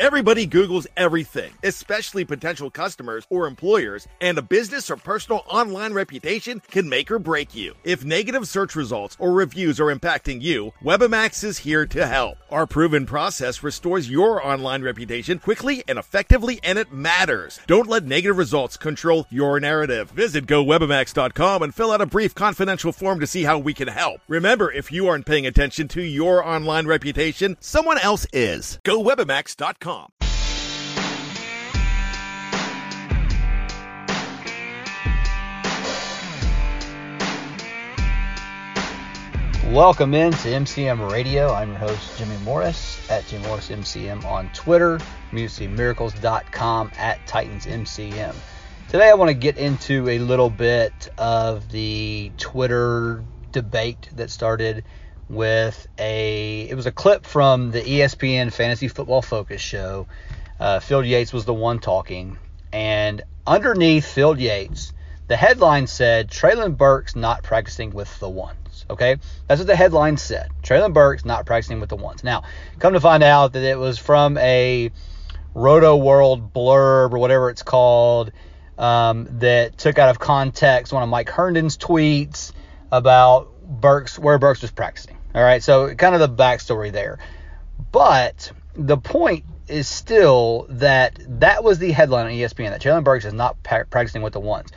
Everybody Googles everything, especially potential customers or employers, and a business or personal online reputation can make or break you. If negative search results or reviews are impacting you, Webamax is here to help. Our proven process restores your online reputation quickly and effectively, and it matters. Don't let negative results control your narrative. Visit gowebamax.com and fill out a brief confidential form to see how we can help. Remember, if you aren't paying attention to your online reputation, someone else is. GoWebamax.com. Welcome in to MCM Radio. I'm your host, Jimmy Morris at Jimmy Morris MCM on Twitter, MusicMiracles.com at Titans MCM. Today I want to get into a little bit of the Twitter debate that started with a it was a clip from the ESPN Fantasy Football Focus show. Uh, Field Yates was the one talking, and underneath Field Yates, the headline said Treylon Burks not practicing with the ones. Okay, that's what the headline said. Treylon Burks not practicing with the ones. Now, come to find out that it was from a Roto World blurb or whatever it's called um, that took out of context one of Mike Herndon's tweets about Burks where Burks was practicing. All right, so kind of the backstory there. But the point is still that that was the headline on ESPN that Treylon Burks is not pra- practicing with the ones.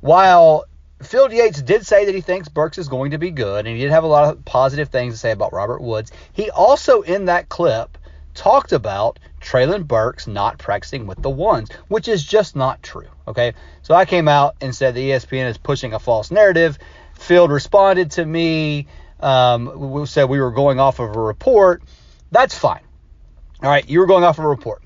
While Field Yates did say that he thinks Burks is going to be good, and he did have a lot of positive things to say about Robert Woods. He also, in that clip, talked about Treylon Burks not practicing with the ones, which is just not true. Okay, so I came out and said the ESPN is pushing a false narrative. Field responded to me um, said we were going off of a report. That's fine. All right, you were going off of a report.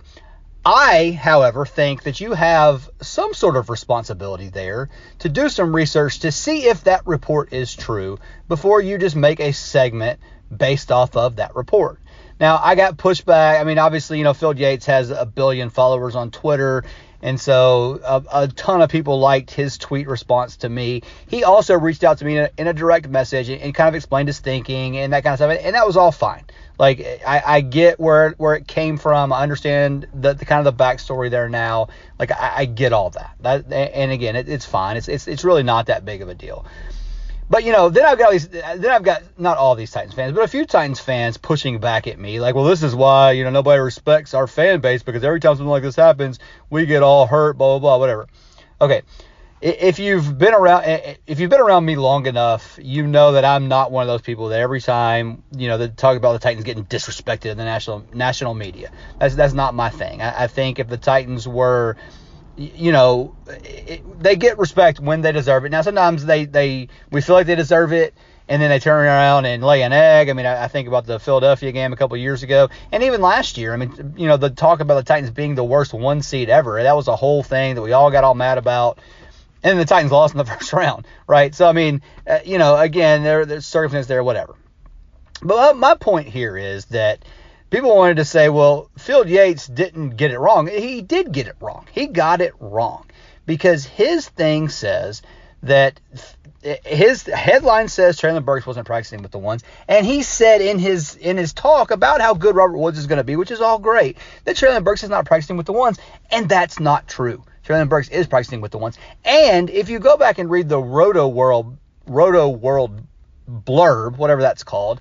I, however, think that you have some sort of responsibility there to do some research to see if that report is true before you just make a segment based off of that report. Now, I got pushback. I mean, obviously, you know, Field Yates has a billion followers on Twitter. And so a, a, ton of people liked his tweet response to me. He also reached out to me in a, in a direct message and, and, kind of explained his thinking and that kind of stuff. And that was all fine. Like I, I get where where it came from. I understand the, the kind of the backstory there now. Like I, I get all that. That and again, it, it's fine. It's, it's it's really not that big of a deal. But you know, then I've got these, then I've got not all these Titans fans, but a few Titans fans pushing back at me, like, well, this is why you know nobody respects our fan base because every time something like this happens, we get all hurt, blah blah blah, whatever. Okay, if you've been around, if you've been around me long enough, you know that I'm not one of those people that every time you know they talk about the Titans getting disrespected in the national national media. That's that's not my thing. I, I think if the Titans were you know, it, they get respect when they deserve it. Now, sometimes they, they we feel like they deserve it, and then they turn around and lay an egg. I mean, I, I think about the Philadelphia game a couple years ago, and even last year. I mean, you know, the talk about the Titans being the worst one seed ever. That was a whole thing that we all got all mad about. And the Titans lost in the first round, right? So I mean, uh, you know, again, there, there's circumstances there, whatever. But my point here is that people wanted to say, well, Field Yates didn't get it wrong. He did get it wrong. He got it wrong because his thing says that his headline says Treylon Burks wasn't practicing with the ones, and he said in his in his talk about how good Robert Woods is going to be, which is all great, that Treylon Burks is not practicing with the ones, and that's not true. Treylon Burks is practicing with the ones, and if you go back and read the Rotoworld Roto World blurb, whatever that's called,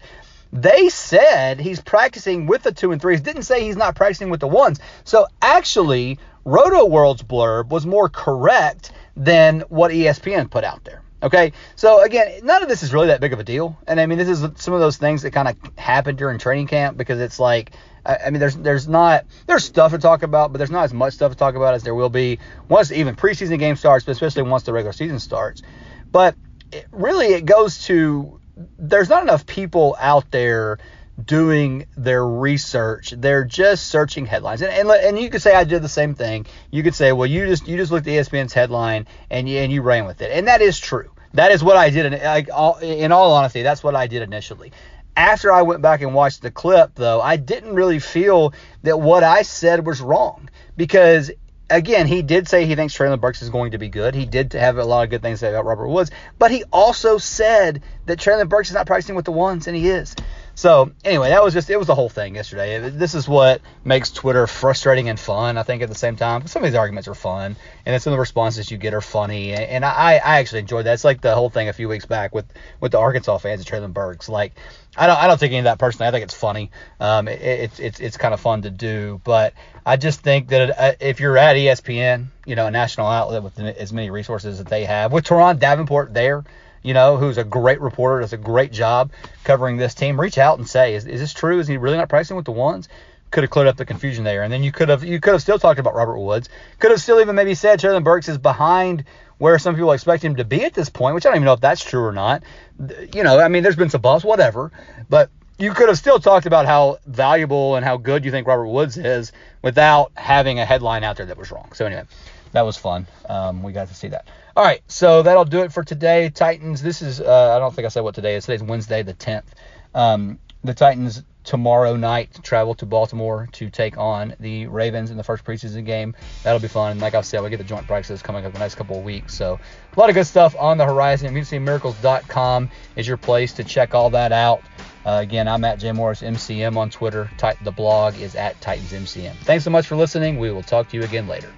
they said he's practicing with the two and threes. Didn't say he's not practicing with the ones. So actually, Rotoworld's blurb was more correct than what ESPN put out there. Okay, so again, none of this is really that big of a deal, and I mean, this is some of those things that kind of happen during training camp because it's like, I mean, there's there's not there's stuff to talk about, but there's not as much stuff to talk about as there will be once even preseason game starts, but especially once the regular season starts. But it, really, it goes to there's not enough people out there doing their research. They're just searching headlines. And, and, and you could say I did the same thing. You could say, well, you just you just looked at ESPN's headline and you, and you ran with it. And that is true. That is what I did. Like, all, in all honesty, that's what I did initially. After I went back and watched the clip, though, I didn't really feel that what I said was wrong because again, he did say he thinks Treylon Burks is going to be good. He did have a lot of good things to say about Robert Woods, but he also said that Treylon Burks is not practicing with the ones, and he is. So anyway, that was just it was the whole thing yesterday. This is what makes Twitter frustrating and fun. I think at the same time, some of these arguments are fun, and some of the responses you get are funny, and I I actually enjoyed that. It's like the whole thing a few weeks back with with the Arkansas fans at Treylon Burks. Like I don't I don't think any of that personally. I think it's funny. Um, it, it's it's it's kind of fun to do, but I just think that uh, if you're at ESPN, you know, a national outlet with as many resources that they have, with Turron Davenport there you know, who's a great reporter, does a great job covering this team, reach out and say, is, is this true? Is he really not pricing with the ones? Could have cleared up the confusion there, and then you could have you could have still talked about Robert Woods. Could have still even maybe said Treylon Burks is behind where some people expect him to be at this point, which I don't even know if that's true or not. You know, I mean, there's been some buzz, whatever, but you could have still talked about how valuable and how good you think Robert Woods is without having a headline out there that was wrong. So anyway, that was fun. Um, we got to see that. All right, so that'll do it for today. Titans. This is uh, I don't think I said what today is. Today's Wednesday, the 10th. Um, the Titans tomorrow night travel to Baltimore to take on the Ravens in the first preseason game. That'll be fun. And like I said, we get the joint practices coming up the next couple of weeks. So a lot of good stuff on the horizon. MusicMiracles.com is your place to check all that out. Uh, again, I'm at J Morris MCM on Twitter. the blog is at Titans MCM. Thanks so much for listening. We will talk to you again later.